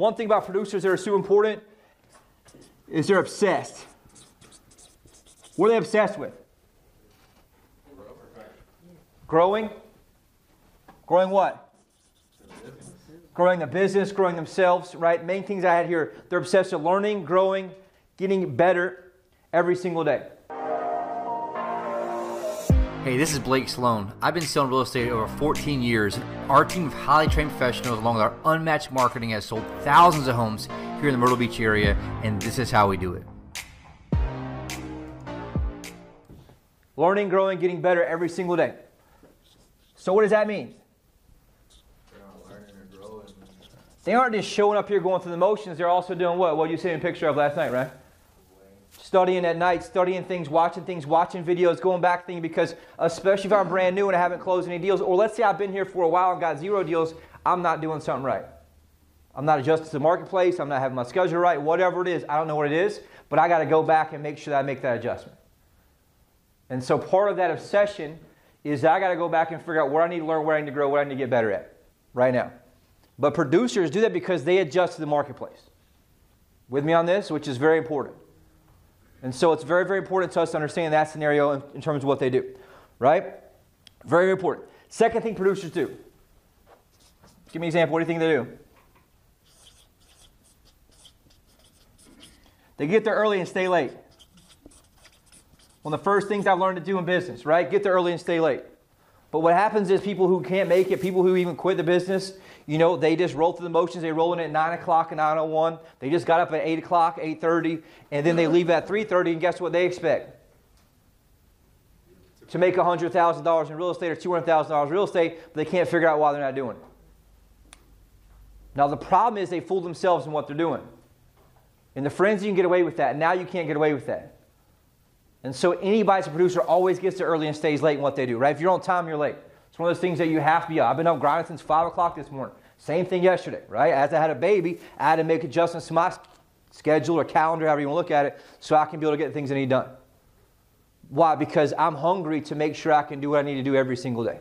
One thing about producers that are super important is they're obsessed. What are they obsessed with? Growing? Growing what? Growing the business, growing themselves, right? Main things I had here. They're obsessed with learning, growing, getting better every single day. Hey, this is Blake Sloan. I've been selling real estate over 14 years. Our team of highly trained professionals, along with our unmatched marketing, has sold thousands of homes here in the Myrtle Beach area, and this is how we do it. Learning, growing, getting better every single day. So, what does that mean? They aren't just showing up here going through the motions, they're also doing what? What you seen a picture of last night, right? Studying at night, studying things, watching things, watching videos, going back thinking because especially if I'm brand new and I haven't closed any deals, or let's say I've been here for a while and got zero deals, I'm not doing something right. I'm not adjusting to the marketplace, I'm not having my schedule right, whatever it is, I don't know what it is, but I gotta go back and make sure that I make that adjustment. And so part of that obsession is I gotta go back and figure out where I need to learn, where I need to grow, what I need to get better at right now. But producers do that because they adjust to the marketplace. With me on this, which is very important. And so it's very, very important to us to understand that scenario in, in terms of what they do. Right? Very, very important. Second thing producers do. Give me an example. What do you think they do? They get there early and stay late. One of the first things I've learned to do in business, right? Get there early and stay late. But what happens is people who can't make it, people who even quit the business, you know, they just roll through the motions. They roll in at 9 o'clock and 9.01. They just got up at 8 o'clock, 8.30, and then they leave at 3.30, and guess what they expect? To make $100,000 in real estate or $200,000 in real estate, but they can't figure out why they're not doing it. Now, the problem is they fool themselves in what they're doing. In the frenzy, you can get away with that. Now you can't get away with that. And so anybody that's a producer always gets there early and stays late in what they do, right? If you're on time, you're late. One of those things that you have to be. I've been up grinding since 5 o'clock this morning. Same thing yesterday, right? As I had a baby, I had to make adjustments to my schedule or calendar, however you want to look at it, so I can be able to get things I need done. Why? Because I'm hungry to make sure I can do what I need to do every single day.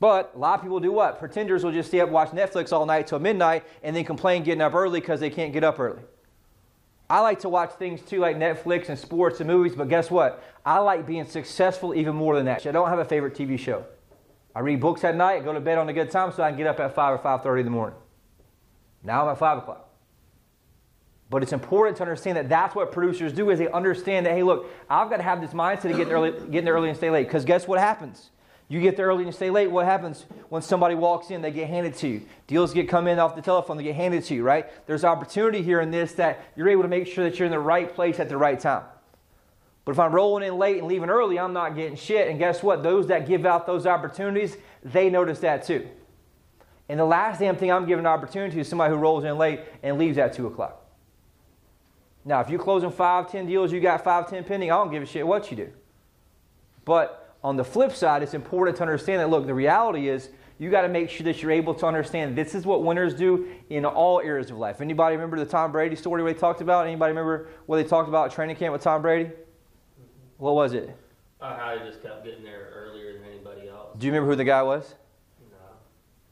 But a lot of people do what? Pretenders will just stay up watch Netflix all night till midnight and then complain getting up early because they can't get up early. I like to watch things too, like Netflix and sports and movies, but guess what? I like being successful even more than that. I don't have a favorite TV show. I read books at night, go to bed on a good time so I can get up at 5 or 5.30 in the morning. Now I'm at 5 o'clock. But it's important to understand that that's what producers do is they understand that, hey, look, I've got to have this mindset of getting, early, getting early and stay late. Because guess what happens? You get there early and you stay late. What happens when somebody walks in? They get handed to you. Deals get come in off the telephone. They get handed to you, right? There's opportunity here in this that you're able to make sure that you're in the right place at the right time. But if I'm rolling in late and leaving early, I'm not getting shit. And guess what? Those that give out those opportunities, they notice that too. And the last damn thing I'm giving an opportunity is somebody who rolls in late and leaves at 2 o'clock. Now, if you're closing five, ten deals, you got five, ten pending, I don't give a shit what you do. But on the flip side, it's important to understand that look, the reality is you got to make sure that you're able to understand this is what winners do in all areas of life. Anybody remember the Tom Brady story they talked about? Anybody remember what they talked about at training camp with Tom Brady? What was it? Uh, how he just kept getting there earlier than anybody else. Do you remember who the guy was? No.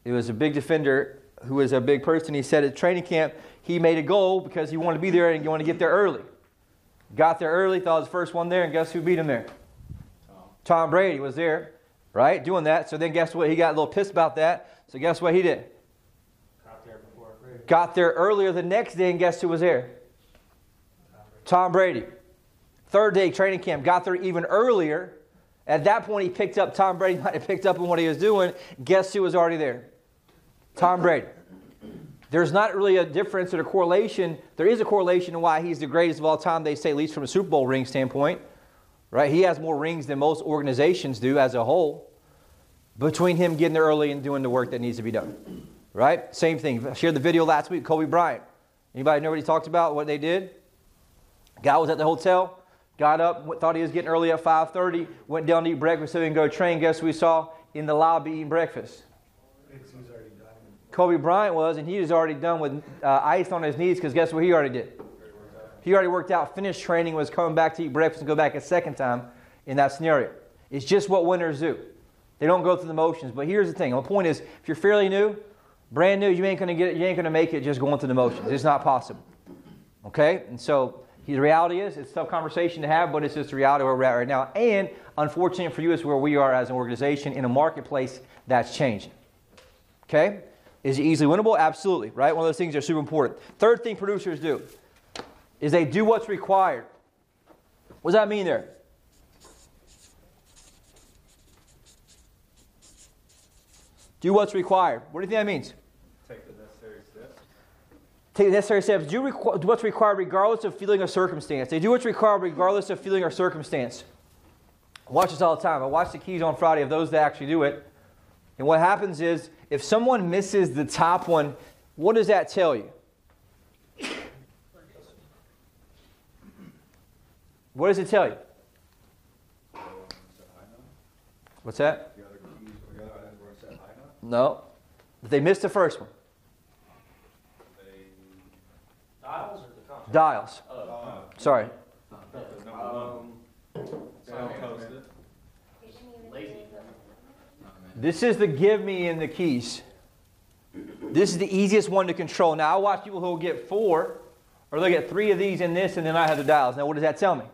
It was a big defender who was a big person. He said at training camp he made a goal because he wanted to be there and he wanted to get there early. Got there early, thought the first one there, and guess who beat him there? Tom Brady was there, right, doing that. So then guess what? He got a little pissed about that. So guess what he did? Got there before Got there earlier the next day, and guess who was there? Tom Brady. Third day training camp, got there even earlier. At that point, he picked up Tom Brady, might have picked up on what he was doing. Guess who was already there? Tom Brady. There's not really a difference or a correlation. There is a correlation in why he's the greatest of all time, they say, at least from a Super Bowl ring standpoint right? He has more rings than most organizations do as a whole. Between him getting there early and doing the work that needs to be done, right? Same thing. I shared the video last week. Kobe Bryant. Anybody know what he talked about? What they did? Guy was at the hotel, got up, thought he was getting early at 5:30, went down to eat breakfast so he can go train. Guess who we saw in the lobby eating breakfast? Kobe Bryant was, and he was already done with uh, ice on his knees because guess what he already did? He already worked out, finished training, was coming back to eat breakfast and go back a second time in that scenario. It's just what winners do. They don't go through the motions. But here's the thing the point is, if you're fairly new, Brand new, you ain't gonna get it, you ain't gonna make it just going through the motions. It's not possible. Okay? And so the reality is it's a tough conversation to have, but it's just the reality where we're at right now. And unfortunate for you is where we are as an organization in a marketplace that's changing. Okay? Is it easily winnable? Absolutely, right? One of those things that are super important. Third thing producers do is they do what's required. What does that mean there? Do what's required. What do you think that means? Take the necessary steps. Take the necessary steps. Do, requ- do what's required regardless of feeling or circumstance. They do what's required regardless of feeling or circumstance. I watch this all the time. I watch the keys on Friday of those that actually do it. And what happens is, if someone misses the top one, what does that tell you? What does it tell you? What's that? No. They missed the first one. Dials? Dials. Sorry. This is the give me in the keys. This is the easiest one to control. Now, I watch people who will get four, or they'll get three of these in this, and then I have the dials. Now, what does that tell me?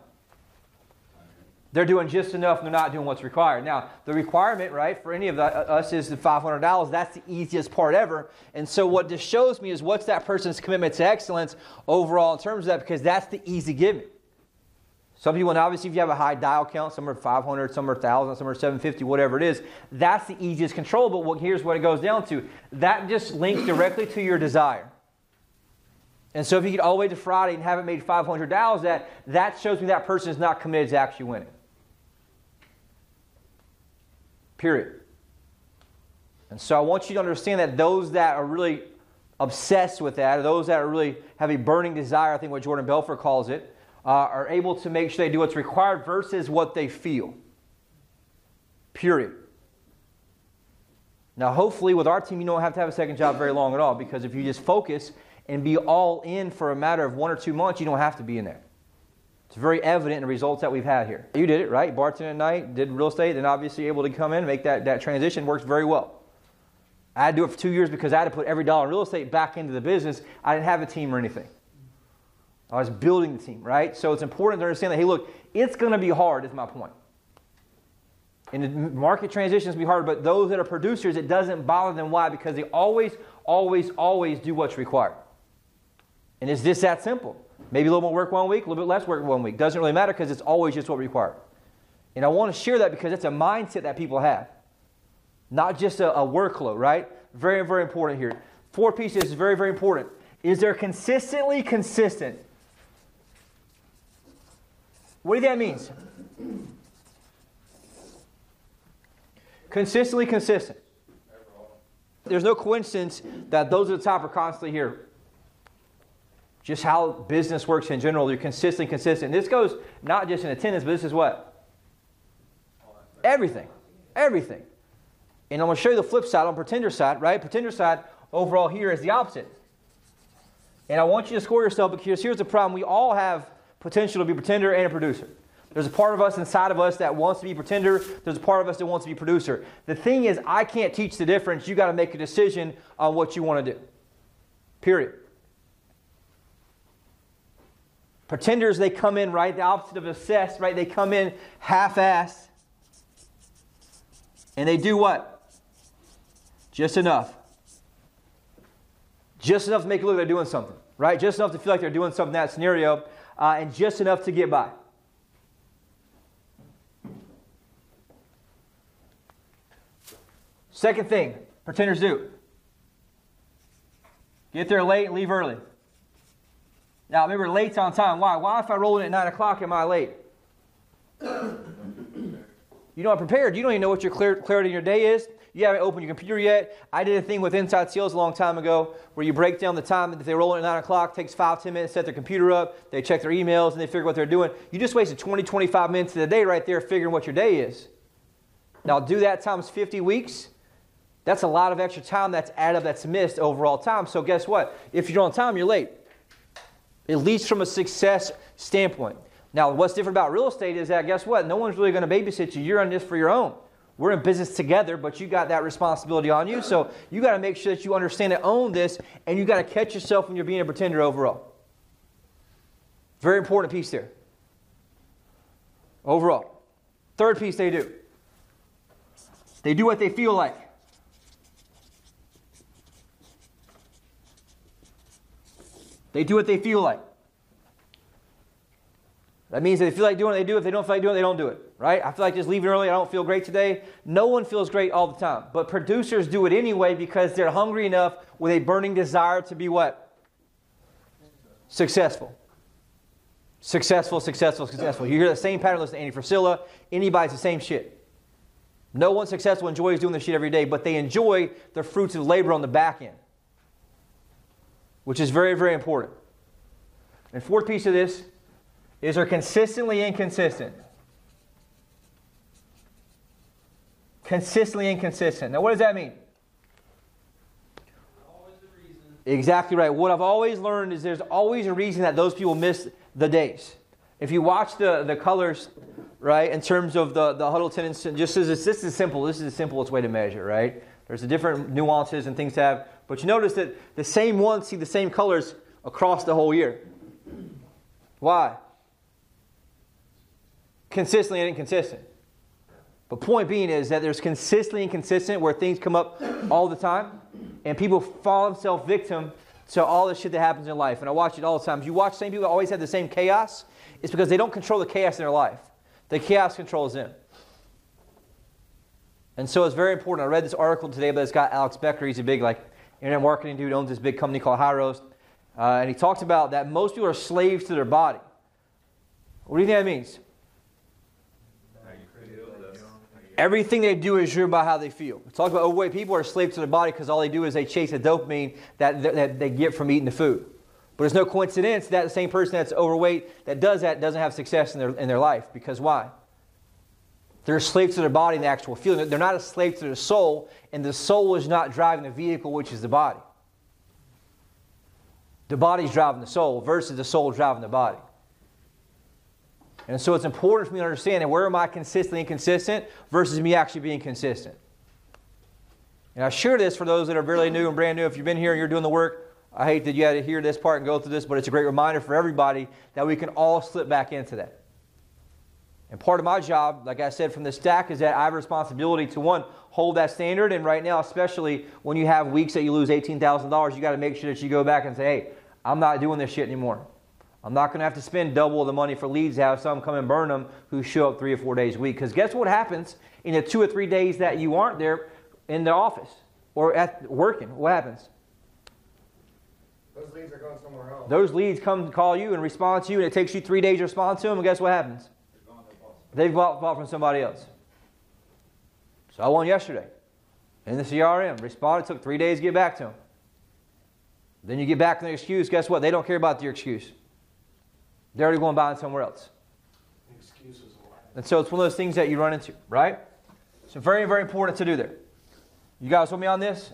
They're doing just enough, and they're not doing what's required. Now, the requirement, right, for any of the, uh, us is the $500. That's the easiest part ever. And so, what this shows me is what's that person's commitment to excellence overall in terms of that, because that's the easy give me. Some people, and obviously, if you have a high dial count, some are 500, some are 1,000, some are 750, whatever it is, that's the easiest control. But what, here's what it goes down to that just links directly to your desire. And so, if you get all the way to Friday and haven't made 500 dials, that, that shows me that person is not committed to actually winning. Period. And so, I want you to understand that those that are really obsessed with that, or those that are really have a burning desire, I think what Jordan Belfort calls it, uh, are able to make sure they do what's required versus what they feel. Period. Now, hopefully, with our team, you don't have to have a second job very long at all because if you just focus and be all in for a matter of one or two months, you don't have to be in there. It's very evident in the results that we've had here. You did it, right? Bartending at night, did real estate, and obviously able to come in make that, that transition works very well. I had to do it for two years because I had to put every dollar in real estate back into the business. I didn't have a team or anything. I was building the team, right? So it's important to understand that, hey, look, it's going to be hard, is my point. And the market transitions be hard, but those that are producers, it doesn't bother them. Why? Because they always, always, always do what's required. And it's just that simple. Maybe a little more work one week, a little bit less work one week. Doesn't really matter because it's always just what required. And I want to share that because it's a mindset that people have, not just a, a workload, right? Very, very important here. Four pieces is very, very important. Is there consistently consistent? What do that means? Consistently consistent. There's no coincidence that those at the top are constantly here. Just how business works in general, you're consistently consistent. This goes not just in attendance, but this is what? Everything. Everything. And I'm going to show you the flip side on pretender side, right? Pretender side overall here is the opposite. And I want you to score yourself because here's the problem. We all have potential to be pretender and a producer. There's a part of us inside of us that wants to be pretender. There's a part of us that wants to be producer. The thing is, I can't teach the difference. You got to make a decision on what you want to do. Period. Pretenders, they come in, right? The opposite of obsessed, right? They come in half assed. And they do what? Just enough. Just enough to make it look like they're doing something, right? Just enough to feel like they're doing something in that scenario, uh, and just enough to get by. Second thing, pretenders do. Get there late and leave early. Now, remember, late's on time. Why? Why, if I roll in at 9 o'clock, am I late? You don't prepared. You don't even know what your clarity in your day is. You haven't opened your computer yet. I did a thing with Inside Sales a long time ago where you break down the time that they roll in at 9 o'clock, takes 5, 10 minutes, set their computer up, they check their emails, and they figure what they're doing. You just wasted 20, 25 minutes of the day right there figuring what your day is. Now, do that times 50 weeks. That's a lot of extra time that's added up, that's missed overall time. So, guess what? If you're on time, you're late, at least from a success standpoint. Now, what's different about real estate is that, guess what? No one's really going to babysit you. You're on this for your own. We're in business together, but you got that responsibility on you. So you got to make sure that you understand and own this, and you got to catch yourself when you're being a pretender overall. Very important piece there. Overall. Third piece they do. They do what they feel like. They do what they feel like. That means that they feel like doing it, they do. If they don't feel like doing it, they don't do it. Right? I feel like just leaving early. I don't feel great today. No one feels great all the time. But producers do it anyway because they're hungry enough with a burning desire to be what? Successful. Successful, successful, successful. You hear the same pattern. Listen to Andy Frisella. Anybody's the same shit. No one successful enjoys doing this shit every day, but they enjoy the fruits of labor on the back end, which is very, very important. And fourth piece of this is they're consistently inconsistent. Consistently inconsistent. Now, what does that mean? Exactly right. What I've always learned is there's always a reason that those people miss the days. If you watch the, the colors, right, in terms of the, the huddle attendance, just as this is simple, this is the simplest way to measure, right? There's a different nuances and things to have, but you notice that the same ones see the same colors across the whole year. Why? Consistently and inconsistent. But point being is that there's consistently inconsistent where things come up all the time, and people fall themselves victim to all the shit that happens in life. And I watch it all the time. You watch the same people always have the same chaos, it's because they don't control the chaos in their life. The chaos controls them. And so it's very important. I read this article today, but it's got Alex Becker. He's a big like internet marketing dude, owns this big company called Hyros. Uh, and he talks about that most people are slaves to their body. What do you think that means? Everything they do is driven by how they feel. We talk about overweight people are slaves to their body because all they do is they chase the dopamine that, that they get from eating the food. But it's no coincidence that the same person that's overweight that does that doesn't have success in their, in their life. Because why? They're a slave to their body and the actual feeling. They're not a slave to their soul, and the soul is not driving the vehicle, which is the body. The body's driving the soul versus the soul driving the body. And so it's important for me to understand where am I consistently inconsistent versus me actually being consistent. And I share this for those that are really new and brand new. If you've been here and you're doing the work, I hate that you had to hear this part and go through this, but it's a great reminder for everybody that we can all slip back into that. And part of my job, like I said from the stack, is that I have a responsibility to one, hold that standard. And right now, especially when you have weeks that you lose $18,000, you got to make sure that you go back and say, hey, I'm not doing this shit anymore. I'm not going to have to spend double the money for leads to have some come and burn them who show up three or four days a week. Because guess what happens in the two or three days that you aren't there in the office or at working? What happens? Those leads are going somewhere else. Those leads come to call you and respond to you, and it takes you three days to respond to them, and guess what happens? They've bought, bought from somebody else. So I won yesterday in the CRM. Responded, took three days to get back to them. Then you get back to the excuse. Guess what? They don't care about your excuse. They're already going to buy somewhere else. Excuses. And so it's one of those things that you run into, right? So very, very important to do there. You guys with me on this?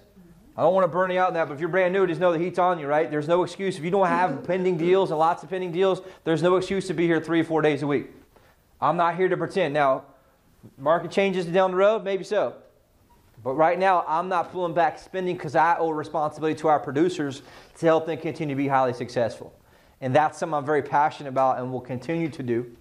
I don't want to burn you out in that, but if you're brand new, just know the heat's on you, right? There's no excuse. If you don't have pending deals and lots of pending deals, there's no excuse to be here three or four days a week. I'm not here to pretend. Now, market changes down the road, maybe so. But right now, I'm not pulling back spending because I owe responsibility to our producers to help them continue to be highly successful. And that's something I'm very passionate about and will continue to do.